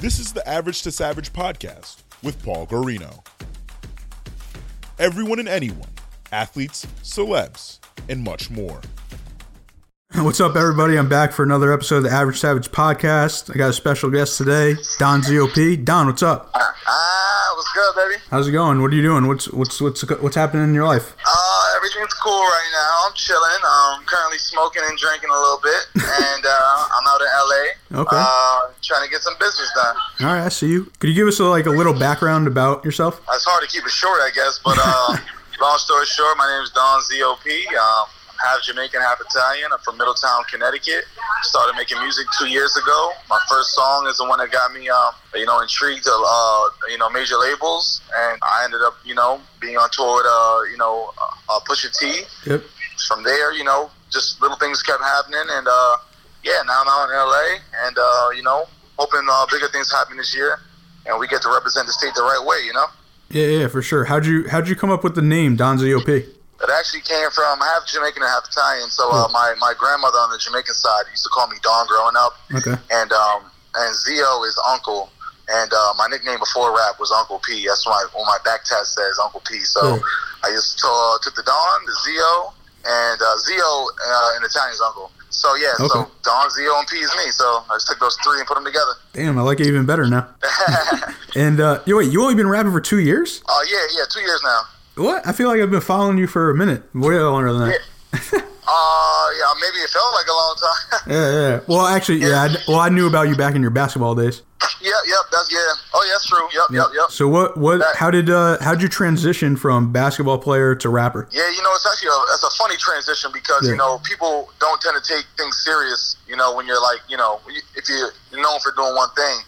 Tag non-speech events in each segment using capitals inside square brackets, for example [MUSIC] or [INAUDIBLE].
This is the Average to Savage podcast with Paul Garino. Everyone and anyone, athletes, celebs, and much more. [LAUGHS] What's up, everybody? I'm back for another episode of the Average Savage podcast. I got a special guest today, Don ZOP. Don, what's up? Ah, what's good, baby? How's it going? What are you doing? What's what's what's what's happening in your life? Uh, everything's cool right now. I'm chilling. I'm currently smoking and drinking a little bit, [LAUGHS] and uh, I'm out in LA. Okay. Uh, trying to get some business done. All right, I see you. Could you give us a, like a little background about yourself? It's hard to keep it short, I guess, but uh, [LAUGHS] long story short, my name is Don ZOP. Um, half Jamaican, half Italian. I'm from Middletown, Connecticut. Started making music two years ago. My first song is the one that got me, um, you know, intrigued to, uh, you know, major labels, and I ended up, you know, being on tour with, uh, you know, uh, Pusha T. Yep. From there, you know, just little things kept happening, and uh, yeah, now I'm out in LA, and uh, you know, hoping uh, bigger things happen this year, and we get to represent the state the right way, you know. Yeah, yeah, for sure. How'd you how'd you come up with the name Don ZOP? It actually came from half Jamaican and half Italian. So uh, my my grandmother on the Jamaican side used to call me Don growing up, Okay. and um and Zio is uncle, and uh, my nickname before rap was Uncle P. That's why on my back tat says Uncle P. So. I just uh, took the Don, the Zio, and uh, Zio uh, in Italian's uncle. So yeah, Okay. so Don, Zio, and P is me. So I just took those three and put them together. Damn, I like it even better now. [LAUGHS] [LAUGHS] And uh, you wait, you only been rapping for two years? Oh yeah, yeah, two years now. What? I feel like I've been following you for a minute, way longer than that. Uh, yeah, maybe it felt like a long time. [LAUGHS] Yeah, yeah. Well, actually, yeah. I, well, I knew about you back in your basketball days. [LAUGHS] yep, yep, that's yeah. Oh yeah, that's true. Yep, yep, yep. So what? What? That- How did? Uh, how did you transition from basketball player to rapper? Yeah, you know, it's actually a, it's a funny transition because Yeah. you know people don't tend to take things serious. You know, when you're like, you know, if you're known for doing one thing.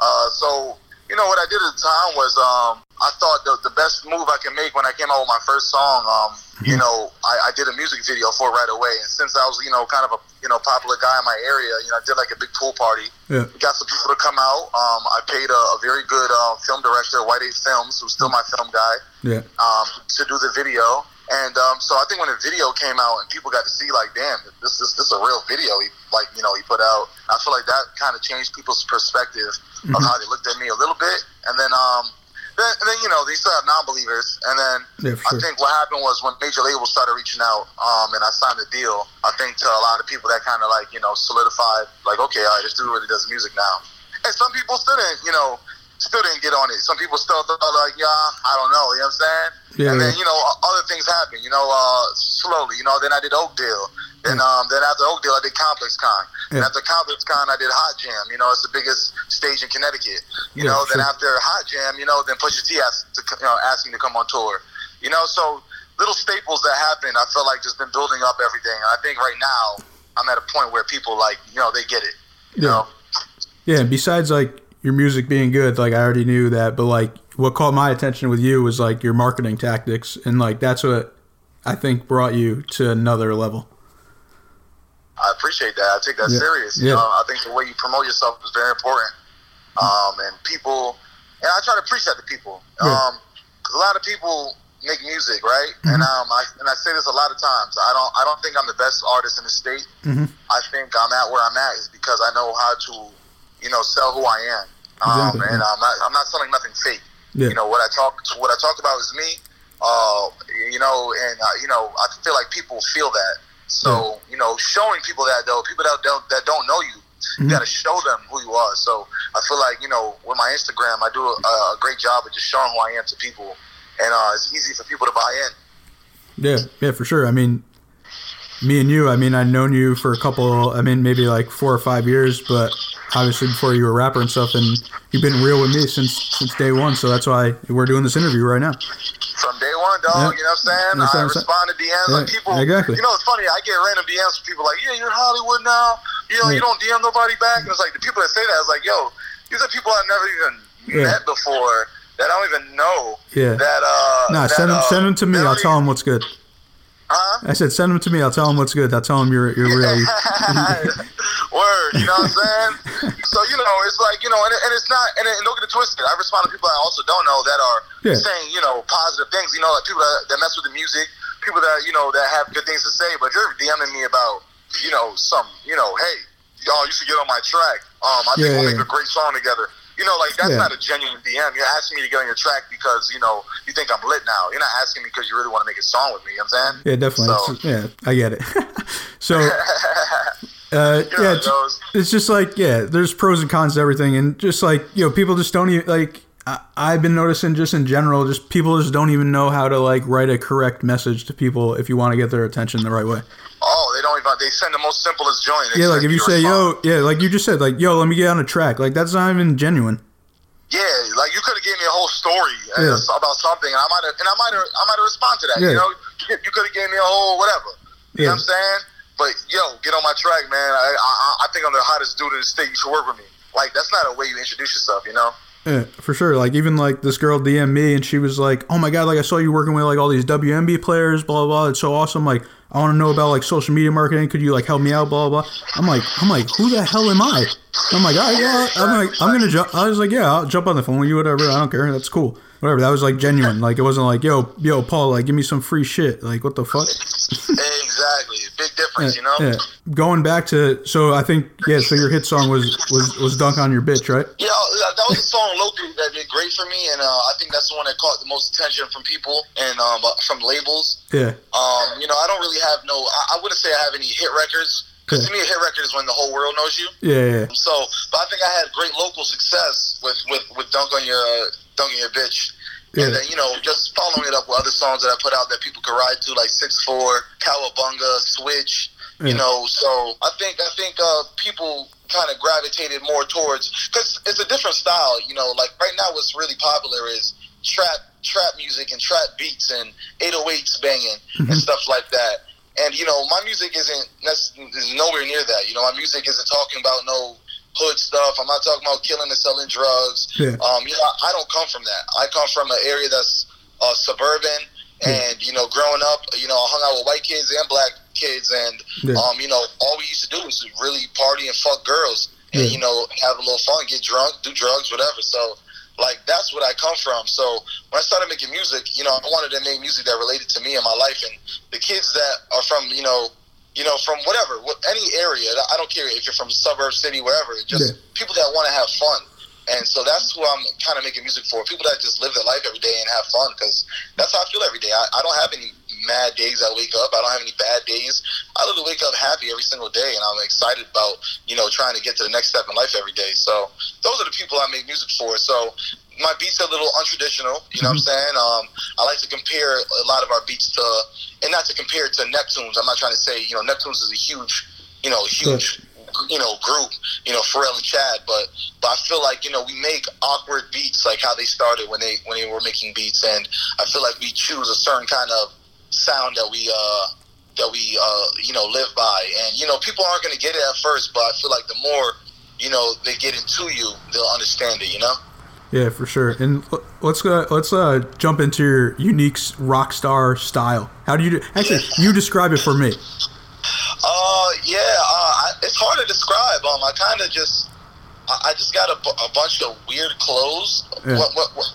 Uh, so you know what I did at the time was um, I thought the, the best move I can make when I came out with my first song. Um, you know, I, I did a music video for it right away, and since I was you know kind of a you know popular guy in my area, you know, I did like a big pool party. Yeah. got some people to come out. Um, I paid a, a very good uh, film director, White Eight Films, who's still my film guy Yeah. um, to do the video. And um, so I think when the video came out and people got to see, like, damn, this this, this is a real video. He like you know he put out. I feel like that kind of changed people's perspective of how they looked at me a little bit. And then um, then, and then you know they still have non-believers. And then Yeah, for I think what happened was when major labels started reaching out um, and I signed the deal. I think to a lot of people that kind of like you know solidified like okay, all right, this dude really does music now. And some people still didn't, you know, still didn't get on it. Some people still thought like, yeah, I don't know. You know what I'm saying? Yeah, and then you know other things happen. You know, uh, slowly. You know, then I did Oakdale. Then um, then after Oakdale, I did Complex Con. And after Complex Con, I did Hot Jam. You know, it's the biggest stage in Connecticut. You Yeah, know, then after Hot Jam, you know, then Pusha T asked to you know asked me to come on tour. You know, so little staples that happen. I feel like just been building up everything. And I think right now I'm at a point where people like you know they get it. You Yeah. know. Yeah. and Besides, like your music being good, like I already knew that, but like what caught my attention with you was like your marketing tactics, and like that's what I think brought you to another level. I appreciate that. I take that Yeah. serious. Yeah. You know, I think the way you promote yourself is very important. Um, and people, and I try to preach that to people. Yeah. Um, cause a lot of people make music, right? Mm-hmm. And um, I and I say this a lot of times. I don't, I don't think I'm the best artist in the state. Mm-hmm. I think I'm at where I'm at is because I know how to, you know, sell who I am. Um, Exactly, and. I'm not, I'm not selling nothing fake. Yeah. You know what I talk, what I talk about is me. Uh, you know, and uh, you know, I feel like people feel that. So you know, showing people that though, people that don't that don't know you, you got to show them who you are. So I feel like you know, with my Instagram, I do a, a great job of just showing who I am to people, and uh, it's easy for people to buy in. Yeah, yeah, for sure. I mean, me and you, I mean, I've known you for a couple, I mean, maybe like four or five years, but obviously before you were a rapper and stuff, and you've been real with me since since day one. So that's why we're doing this interview right now. From day one, on, dog. Yeah. You know what I'm saying? That's I respond to DMs. like people, exactly. you know, it's funny. I get random DMs from people like, yeah, you're in Hollywood now. You know, you don't DM nobody back. And it's like the people that say that, it's like, yo, these are people I've never even Yeah. met before that I don't even know. Yeah. That uh. Nah, that, send them uh, send them to me. I'll tell them what's good. Huh? I said send them to me. I'll tell them what's good. I'll tell them you're you're [LAUGHS] real. [LAUGHS] Word, you know what I'm saying? so you know, it's like you know, and, and it's not, and, and don't get it twisted. I respond to people I also don't know that are Yeah. saying you know positive things. You know, like people that, that mess with the music, people that you know that have good things to say. But you're DMing me about you know some, you know, hey, y'all, you should get on my track. Um, I think Yeah, we'll yeah. make a great song together. You know, like that's Yeah. not a genuine DM. You're asking me to get on your track because you know you think I'm lit now. You're not asking me because you really want to make a song with me. You know what I'm saying? Yeah, definitely. So, yeah, I get it. [LAUGHS] so, [LAUGHS] uh, know yeah, it's, it's just like yeah, there's pros and cons to everything, and just like you know, people just don't even like. I, I've been noticing just in general, just people just don't even know how to like write a correct message to people if you want to get their attention the right way. oh, they don't even. They send the most simplest joint. Yeah, like if you say response. yo, yeah, like you just said, like yo, let me get on a track, like that's not even genuine. Yeah, like you could have gave me a whole story Yeah. about something, and I might have, and I might have, I might have responded to that. Yeah. [LAUGHS] You know, you, could have gave me a whole whatever. You Yeah. know what I'm saying? But yo, get on my track, man. I, I, I think I'm the hottest dude in the state. You should work with me. Like that's not a way you introduce yourself. You know? Yeah, for sure. Like even like this girl DM me and she was like, "Oh my god, like I saw you working with like all these WNB players, blah blah. blah. It's so awesome. Like I want to know about like social media marketing. Could you like help me out, blah blah." blah. I'm like, I'm like, who the hell am I? I'm like, right, yeah. I'm like, I'm gonna jump. I was like, yeah, I'll jump on the phone with you, whatever. I don't care. That's cool. Whatever. That was like genuine. Like it wasn't like, yo, yo, Paul, like give me some free shit. Like what the fuck? Exactly. Big difference. you know? Yeah. Going back to so I think yeah. So your hit song was was was dunk on your bitch, right? Yeah, that was a song locally that did great for me, and uh, I think that's the one that caught the most attention from people and um, from labels. Yeah. Um, you know, I don't really have no. I, I wouldn't say I have any hit records because Yeah. to me, a hit record is when the whole world knows you. Yeah. Yeah. So, but I think I had great local success with with with dunk on your uh, dunk on your bitch. Yeah. And then, you know, just following it up with other songs that I put out that people could ride to, like Six Four, Cowabunga, Switch. Yeah. You know, so I think I think uh, people kind of gravitated more towards because it's a different style. You know, like right now, what's really popular is trap trap music and trap beats and 808s banging Mm-hmm. and stuff like that. And you know, my music isn't that's is nowhere near that. You know, my music isn't talking about no hood stuff. I'm not talking about killing and selling drugs. Yeah. Um, you know, I don't come from that. I come from an area that's uh, suburban, and you know, growing up, you know, I hung out with white kids and black kids, and Yeah. um, you know, all we used to do was really party and fuck girls, and Yeah. you know, have a little fun, get drunk, do drugs, whatever. So. Like that's what I come from. So when I started making music, you know, I wanted to make music that related to me and my life, and the kids that are from, you know, you know, from whatever, what, any area. I don't care if you're from suburb, city, wherever. Just Yeah. people that want to have fun. And so that's who I'm kind of making music for. People that just live their life every day and have fun because that's how I feel every day. I, I don't have any mad days I wake up. I don't have any bad days. I literally wake up happy every single day and I'm excited about, you know, trying to get to the next step in life every day. So those are the people I make music for. So my beats are a little untraditional, you know what I'm saying? Um, I like to compare a lot of our beats to, and not to compare it to Neptunes. I'm not trying to say, you know, Neptunes is a huge, you know, huge you know, group, you know, Pharrell and Chad, but but I feel like, you know, we make awkward beats like how they started when they when they were making beats and I feel like we choose a certain kind of sound that we uh that we uh you know live by. And you know, people aren't gonna get it at first, but I feel like the more, you know, they get into you, they'll understand it, you know? Yeah, for sure. And let's uh, let's uh, jump into your unique rock star style. How do you do, actually you describe it for me? Uh, yeah, uh, I, it's hard to describe. Um, I kind of just, I, I just got a, a bunch of weird clothes. Yeah. What, what, what,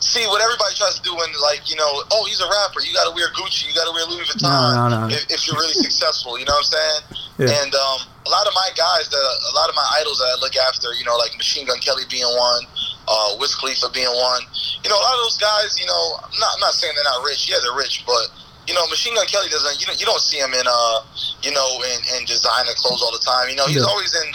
see, what everybody tries to do when, like, you know, oh, he's a rapper. You got to wear Gucci. You got to wear Louis Vuitton. No, no, no. If, if you're really successful, you know what I'm saying? Yeah. And um, a lot of my guys, that a lot of my idols that I look after, you know, like Machine Gun Kelly being one, uh, Wiz Khalifa being one. You know, a lot of those guys, you know, I'm not, I'm not saying they're not rich. Yeah, they're rich, but you know, Machine Gun Kelly doesn't. You know, you don't see him in uh, you know, in, in designer clothes all the time. You know, he's Yeah. always in.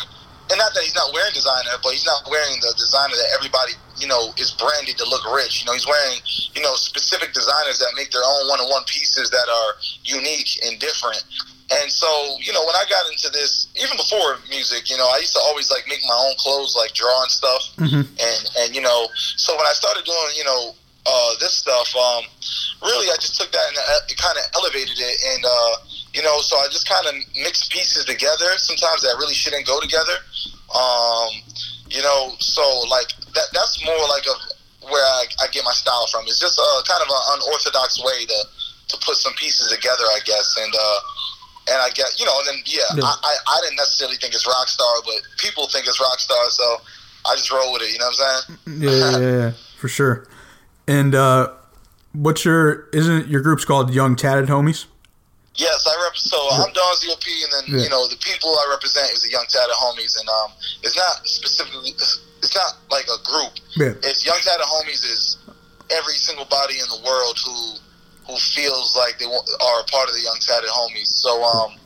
And not that he's not wearing designer, but he's not wearing the designer that everybody you know is branded to look rich. You know, he's wearing you know specific designers that make their own one-on-one pieces that are unique and different. And so, you know, when I got into this, even before music, you know, I used to always like make my own clothes, like draw and stuff. Mhm. And and you know, so when I started doing, you know, uh, this stuff, um, really, I just took that and uh, it kind of elevated it, and uh, you know, so I just kind of mixed pieces together. Sometimes that really shouldn't go together. Um, you know, so like that that's more like a where I, I get my style from. It's just a kind of an unorthodox way to to put some pieces together, I guess, and. uh and I get, you know, and then yeah, Yeah. I, I, I didn't necessarily think it's rock star, but people think it's rock star, so I just roll with it. You know what I'm saying? Yeah, yeah, yeah, for sure. And uh, what's your? Isn't your group's called Young Tatted Homies? Yes, I rep. So I'm Don ZOP, and then Yeah. you know the people I represent is the Young Tatted Homies, and um, it's not specifically, it's not like a group. Yeah. It's Young Tatted Homies is every single body in the world who who feels like they want, are a part of the Young Tatted Homies. So um,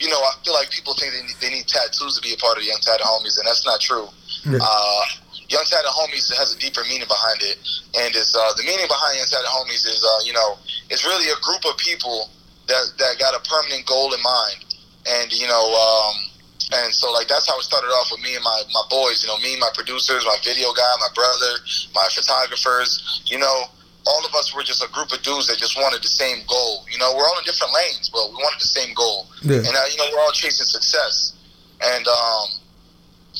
you know, I feel like people think they need, they need tattoos to be a part of the Young Tatted Homies, and that's not true. Yeah. Uh, Young Tatted Homies has a deeper meaning behind it, and it's uh, the meaning behind Young Tatted Homies is uh, you know it's really a group of people that that got a permanent goal in mind, and you know. Um, and so, like, that's how it started off with me and my, my boys. You know, me, my producers, my video guy, my brother, my photographers. You know, all of us were just a group of dudes that just wanted the same goal. You know, we're all in different lanes, but we wanted the same goal. Yeah. And uh, you know, we're all chasing success, and um,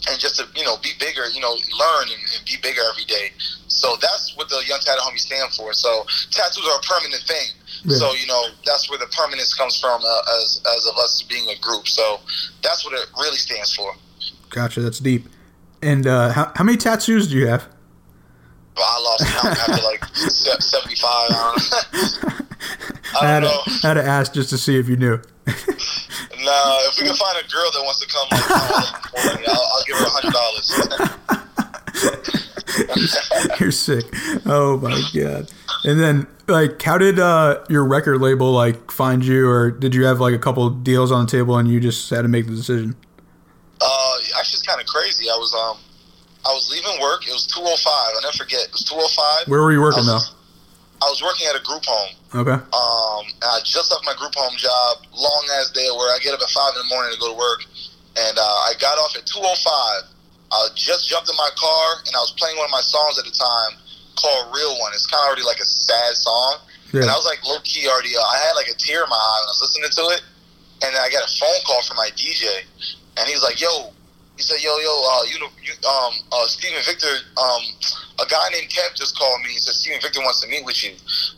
and just to you know be bigger, you know, learn and, and be bigger every day. So that's what the Young Tattoo Homies stand for. So tattoos are a permanent thing. Yeah. So you know that's where the permanence comes from uh, as as of us being a group. So that's what it really stands for. Gotcha. That's deep. And uh, how how many tattoos do you have? I lost count after like seventy five. I don't, I [LAUGHS] I had, don't. I had to ask just to see if you knew. [LAUGHS] Nah, if we can find a girl that wants to come, like, I'll, I'll give her a hundred dollars. [LAUGHS] You're sick. Oh my god. And then like how did uh your record label like find you or did you have like a couple deals on the table and you just had to make the decision? Uh, actually, it's kind of crazy. I was um, I was leaving work. It was two oh five. I never forget. It was two oh five. Where were you working though? I was working at a group home. Okay. Um, and I just left my group home job, long as day, where I get up at five in the morning to go to work, and uh, I got off at two oh five. I just jumped in my car and I was playing one of my songs at the time called "Real One." It's kind of already like a sad song, and I was like low key already. Uh, I had like a tear in my eye when I was listening to it, and then I got a phone call from my DJ, and he was like, "Yo." He said, "Yo, yo, uh, you, know, you, um, uh, Steven Victor, um, a guy named Kev just called me. He said Steven Victor wants to meet with you.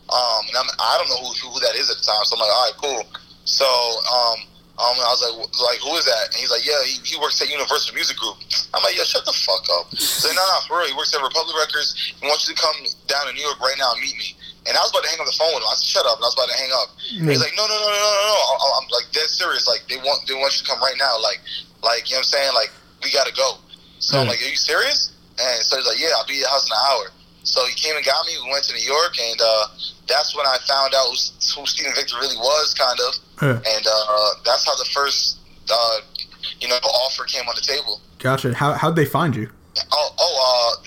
Um, and I'm, I don't know who, who that is at the time. So I'm like, all right, cool. So, um, um, I was like, like who is that? And he's like, yeah, he, he works at Universal Music Group. I'm like, yo, shut the fuck up. He's like, no, no, for real. He works at Republic Records. He wants you to come down to New York right now and meet me. And I was about to hang up the phone with him. I said, shut up. And I was about to hang up. And he's like, no, no, no, no, no, no, I'm like dead serious. Like they want, they want you to come right now. Like, like you know what I'm saying? Like we gotta go. So I'm like, are you serious? And so he's like, yeah, I'll be at your house in an hour. So he came and got me. We went to New York, and uh, that's when I found out who, who Steven Victor really was, kind of. Yeah. And uh, that's how the first, uh, you know, offer came on the table. Gotcha. How how'd they find you? Oh, oh,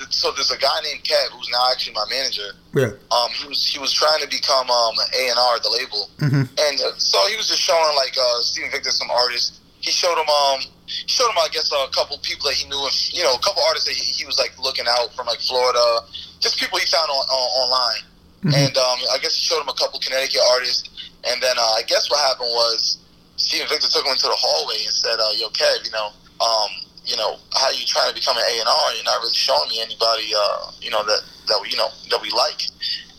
uh, so there's a guy named Kev who's now actually my manager. Yeah. Um, he was he was trying to become um A and R the label, Mhm. and uh, so he was just showing like uh, Steven Victor some artists. He showed him um he showed him I guess a couple people that he knew, and you know, a couple artists that he, he was like looking out from like Florida, just people he found on, on online. And um, I guess he showed him a couple Connecticut artists, and then uh, I guess what happened was Steven Victor took him into the hallway and said, uh, "Yo, Kev, you know, um, you know, how you trying to become an A and R? You're not really showing me anybody, uh, you know, that that we, you know, that we like."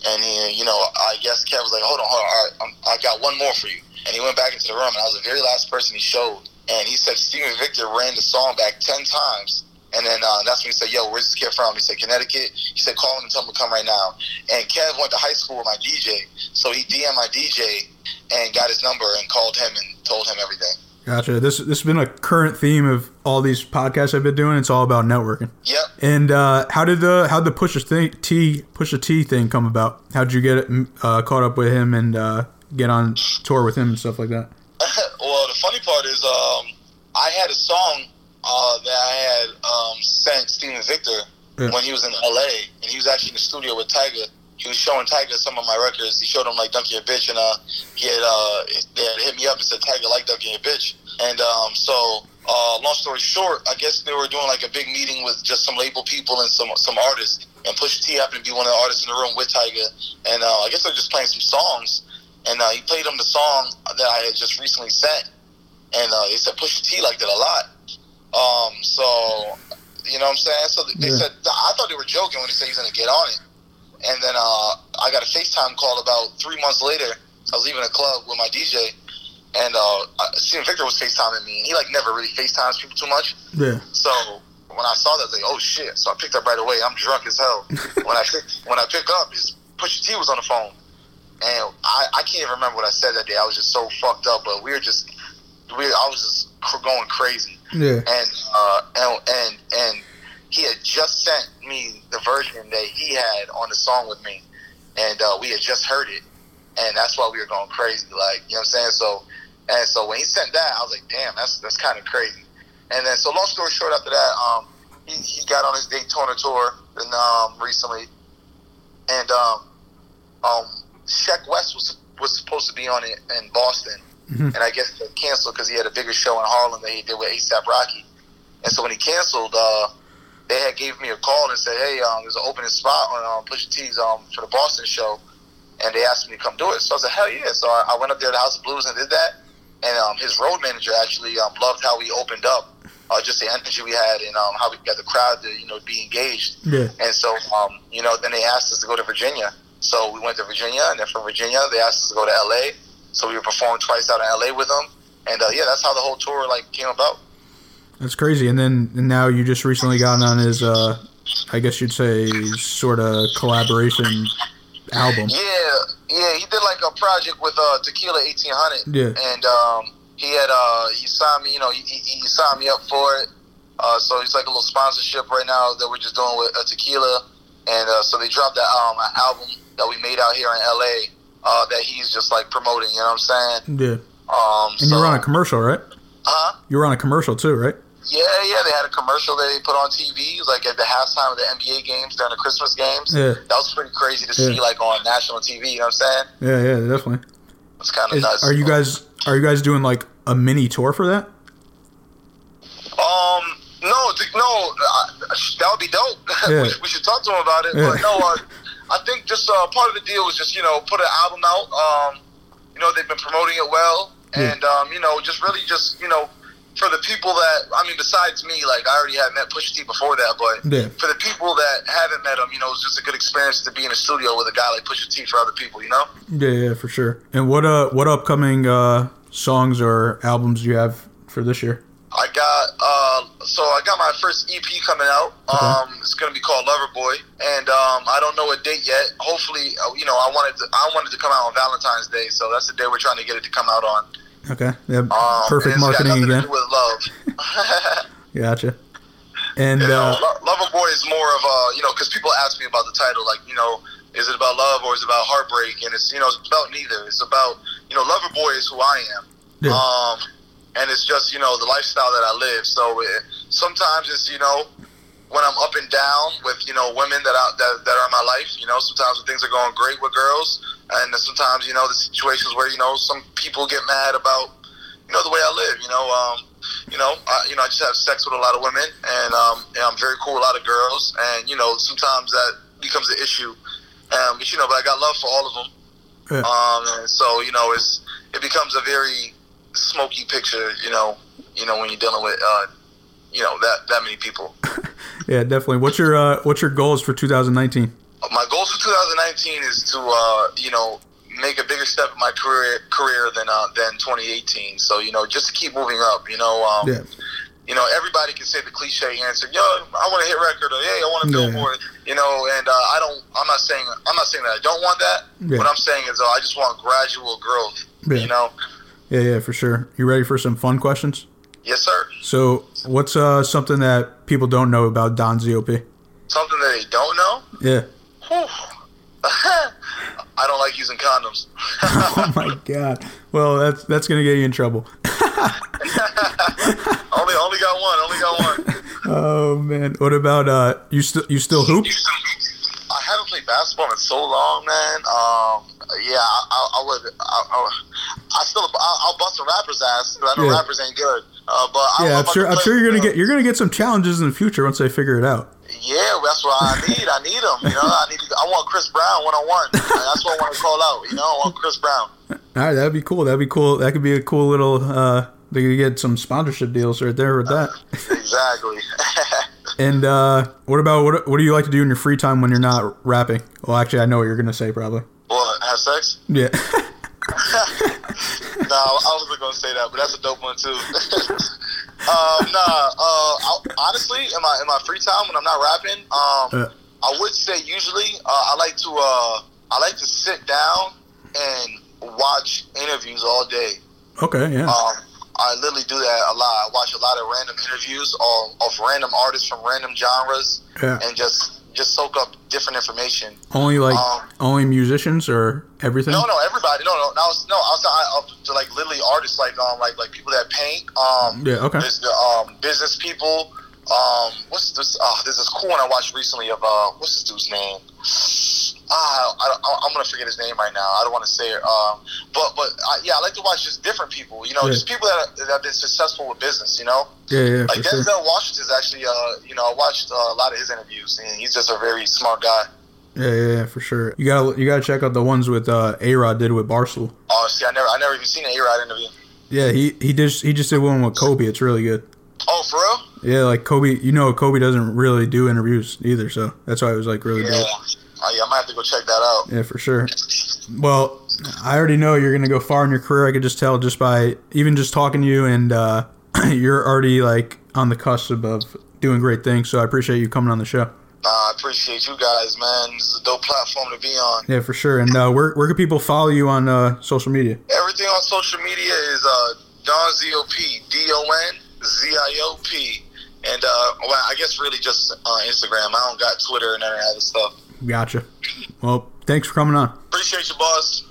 And he, you know, I guess Kev was like, "Hold on, hold on, all right, I'm, I got one more for you." And he went back into the room, and I was the very last person he showed. And he said Steven Victor ran the song back ten times. And then uh, that's when he said, "Yo, where's this kid from?" He said, "Connecticut." He said, "Call him and tell him to come right now." And Kev went to high school with my DJ, so he DM'd my DJ and got his number and called him and told him everything. Gotcha. This this has been a current theme of all these podcasts I've been doing. It's all about networking. Yep. And uh, how did the how the push a thing, T Pusha T thing come about? How did you get uh, caught up with him and uh, get on tour with him and stuff like that? Funny part is, um, I had a song uh, that I had um, sent Steven Victor Yeah. when he was in LA, and he was actually in the studio with Tyga. He was showing Tyga some of my records. He showed him like "Dunking Your Bitch," and uh, he had uh, they had hit me up and said Tyga like "Dunking Your Bitch," and um, so uh, long story short, I guess they were doing like a big meeting with just some label people and some some artists. And Pusha T happened to be one of the artists in the room with Tyga. And uh, I guess they're just playing some songs. And uh, he played him the song that I had just recently sent. And uh, they said Pusha T liked it a lot. Um, so, you know what I'm saying? So they Yeah. said, I thought they were joking when they said he's going to get on it. And then uh, I got a FaceTime call about three months later. I was leaving a club with my DJ. And uh, Steven Victor was FaceTiming me. And he like never really FaceTimes people too much. Yeah. So when I saw that, I was like, "Oh shit!" So I picked up right away. I'm drunk as hell. [LAUGHS] when I pick, when I pick up, is Pusha T was on the phone, and I, I can't even remember what I said that day. I was just so fucked up, but we were just we I was just going crazy, Yeah. and uh, and and and he had just sent me the version that he had on the song with me, and uh, we had just heard it, and that's why we were going crazy. Like you know what I'm saying? So and so when he sent that, I was like, damn, that's that's kind of crazy. And then so long story short, after that, um, he, he got on his Daytona tour and um, recently, and um, um, Sheck Wes was was supposed to be on it in Boston, Mhm. and I guess they canceled because he had a bigger show in Harlem that he did with ASAP Rocky. And so when he canceled, uh, they had gave me a call and said, "Hey, um, there's an opening spot on um, Pusha T's um, for the Boston show," and they asked me to come do it. So I said, "Hell yeah!" So I, I went up there to House of Blues and did that. And um, his road manager actually um, loved how we opened up, uh, just the energy we had, and um, how we got the crowd to you know be engaged. Yeah. And so, um, you know, then they asked us to go to Virginia. So we went to Virginia, and then from Virginia, they asked us to go to LA. So we performed twice out in LA with them, and uh, yeah, that's how the whole tour like came about. That's crazy. And then and now you just recently got on his, uh, I guess you'd say, sort of collaboration album. Yeah, yeah, he did like a project with uh, Tequila eighteen hundred. Yeah. and um, he had uh, he signed me. You know, he, he he signed me up for it. Uh, so it's like a little sponsorship right now that we're just doing with uh, Tequila, and uh, so they dropped that um album that we made out here in LA. Uh, that he's just like promoting. You know what I'm saying? Yeah. Um, And so, you were on a commercial, right? huh? You were on a commercial too, right? Yeah, yeah, they had a commercial that they put on TV. It was like at the halftime of the NBA games during the Christmas games. Yeah. That was pretty crazy to see, like on national TV. You know what I'm saying? Yeah, yeah, definitely. It's kind of nuts. are you guys are you guys doing like a mini tour for that? Um, no, no, that would be dope. [LAUGHS] Yeah. we, we should talk to him about it. Yeah. But no, uh, I think just uh, part of the deal was just you know put an album out. Um, you know they've been promoting it well, Yeah. and um, you know just really just you know for the people that I mean besides me, like I already had met Pusha T before that, but Yeah. for the people that haven't met him, you know it's just a good experience to be in a studio with a guy like Pusha T for other people. You know. Yeah, yeah, for sure. And what uh what upcoming uh songs or albums do you have for this year? I got I got my first EP coming out. Um, it's gonna be called Lover Boy, and um, I don't know a date yet. Hopefully, uh, you know, I wanted to, I wanted to come out on Valentine's Day, so that's the day we're trying to get it to come out on. Okay. Yeah. Um, Perfect and it's got marketing to again. do with love. [LAUGHS] [LAUGHS] Gotcha. And you know, uh, Lover Boy is more of a, you know, because people ask me about the title, like, you know, is it about love or is it about heartbreak? And it's, you know, it's about neither. It's about, you know, Lover Boy is who I am. Yeah. Um, and it's just, you know, the lifestyle that I live. So it, sometimes it's, you know, when I'm up and down with, you know, women that, I, that, that are in my life, you know, sometimes when things are going great with girls. And sometimes, you know, the situations where, you know, some people get mad about, you know, the way I live, you know, um, you know, I, you know, I just have sex with a lot of women, and um, and I'm very cool with a lot of girls, and you know, sometimes that becomes an issue. Um, but you know, but I got love for all of them. Yeah. Um, and so you know, it's it becomes a very smoky picture, you know, you know, when you're dealing with, uh, you know, that that many people. [LAUGHS] yeah, definitely. What's your uh what's your goals for 2019? My goals for 2019 is to, uh, you know, make a bigger step in my career career than uh, than 2018. So you know, just to keep moving up. You know, um, Yeah. you know, everybody can say the cliche answer, yo, I want to hit record, or hey, I want to Yeah. billboard, you know, and uh, I don't, I'm not saying, I'm not saying that I don't want that. Yeah. What I'm saying is, uh, I just want gradual growth, Yeah. you know. Yeah, yeah, for sure. You ready for some fun questions? Yes, sir. So, what's uh something that people don't know about Don ZOP? Something that they don't know. Yeah. [LAUGHS] I don't like using condoms. [LAUGHS] Oh my god. Well, that's that's gonna get you in trouble. [LAUGHS] only, only got one. Only got one. Oh man. What about uh you still you still hoop? I haven't played basketball in so long, man. Um, yeah, I, I, I would. I, I, I still, I'll, I'll bust a rapper's ass. 'cause I know Yeah. rappers ain't good. Uh, but Yeah, I'm if I sure. I'm sure you're gonna get you're gonna get some challenges in the future once they figure it out. Yeah, that's what I need. I need them. You know, I need. I want Chris Brown one on one. That's what I want to call out. You know, I want Chris Brown. All right, that'd be cool. That'd be cool. That could be a cool little. uh They could get some sponsorship deals right there with that. [LAUGHS] Exactly. [LAUGHS] And uh what about what? What do you like to do in your free time when you're not rapping? Well, actually, I know what you're gonna say probably. what? Have sex? Yeah. [LAUGHS] [LAUGHS] no, I wasn't gonna say that, but that's a dope one too. [LAUGHS] um, nah, uh, I, honestly, in my in my free time when I'm not rapping, um, Uh. I would say usually uh, I like to uh, I like to sit down and watch interviews all day. okay. Yeah. Um, I literally do that a lot. I watch a lot of random interviews of, of random artists from random genres, Yeah. and just just soak up different information. Only like um, only musicians or everything. No, no, everybody. No, no, no. I was, no, outside of to like literally artists, like um, like like people that paint. Um, Yeah, okay. There's the um business people. Um, what's this? Uh, there's this cool one I watched recently of uh, what's this dude's name? Ah, I, I, I'm gonna forget his name right now. I don't want to say it. Um, but but uh, yeah, I like to watch just different people. You know, Yeah. just people that, are, that have been successful with business. You know, Yeah, yeah, like for sure. Denzel Washington's actually. Uh, you know, I watched uh, a lot of his interviews, and he's just a very smart guy. Yeah, yeah, yeah, for sure. You gotta you gotta check out the ones with uh, A Rod did with Barstool. Oh, see, I never, I never even seen an A-Rod interview. Yeah, he he just he just did one with Kobe. It's really good. Oh, for real? Yeah, like Kobe, you know, Kobe doesn't really do interviews either, so that's why it was like really Yeah. dope. Yeah, I might have to go check that out. Yeah, for sure. Well, I already know you're gonna go far in your career. I could just tell just by even just talking to you, and uh, [CLEARS THROAT] you're already like on the cusp of doing great things. So I appreciate you coming on the show. I appreciate you guys, man. This is a dope platform to be on. Yeah, for sure. And uh, where where can people follow you on uh, social media? Everything on social media is uh, Don Z-O-P, D-O-N-Z-I-O-P. And, uh, well, I guess really just uh, Instagram. I don't got Twitter and any other stuff. Gotcha. Well, thanks for coming on. Appreciate you, boss.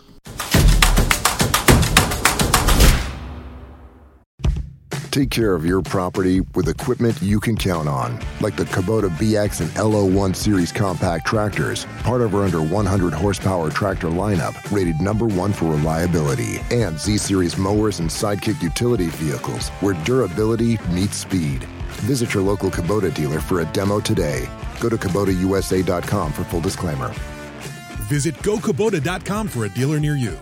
Take care of your property with equipment you can count on, like the Kubota BX and LO1 Series compact tractors, part of our under 100 horsepower tractor lineup, rated number one for reliability, and Z Series mowers and Sidekick utility vehicles, where durability meets speed. Visit your local Kubota dealer for a demo today. Go to KubotaUSA.com for full disclaimer. Visit gokubota.com for a dealer near you.